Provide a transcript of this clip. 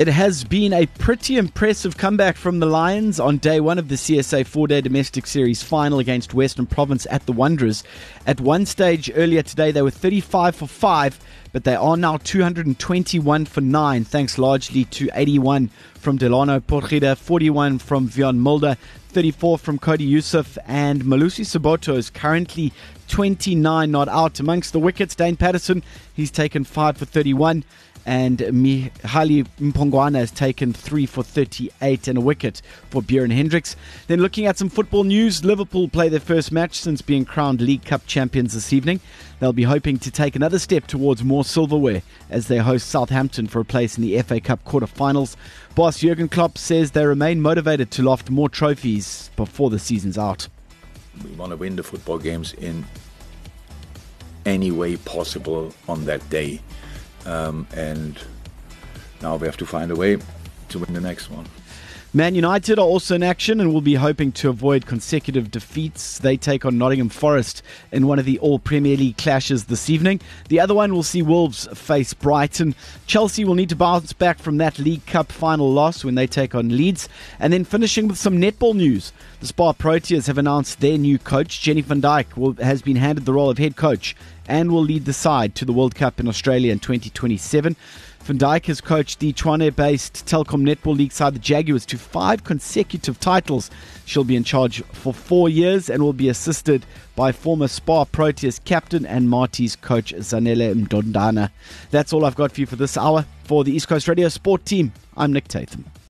It has been a pretty impressive comeback from the Lions on day one of the CSA four day domestic series final against Western Province at the Wanderers. At one stage earlier today, they were 35 for 5, but they are now 221 for 9, thanks largely to 81 from Delano Potgieter, 41 from Wiaan Mulder, 34 from Codi Yusuf, and Malusi Siboto is currently 29 not out. Amongst the wickets, Dane Paterson, he's taken 5 for 31 and Mihlali Mpongwana has taken three for 38 and a wicket for Beuran Hendricks. Then looking at some football news, Liverpool play their first match since being crowned League Cup champions this evening. They'll be hoping to take another step towards more silverware as they host Southampton for a place in the FA Cup quarter-finals. Boss Jurgen Klopp says they remain motivated to loft more trophies before the season's out. We want to win the football games in any way possible on that day. Um, and now we have to find a way to win the next one. Man United are also in action and will be hoping to avoid consecutive defeats. They take on Nottingham Forest in one of the All Premier League clashes this evening. The other one will see Wolves face Brighton. Chelsea will need to bounce back from that League Cup final loss when they take on Leeds. And then finishing with some netball news. The Spar Proteas have announced their new coach, Jenny van Dyk, will, has been handed the role of head coach and will lead the side to the World Cup in Australia in 2027. Van Dyk has coached the Tshwane based Telkom Netball League side, the Jaguars, to five consecutive titles. She'll be in charge for four years and will be assisted by former Spar Proteas captain and Marty's coach, Zanele Mdodana. That's all I've got for you for this hour. For the East Coast Radio Sport team, I'm Nick Tatham.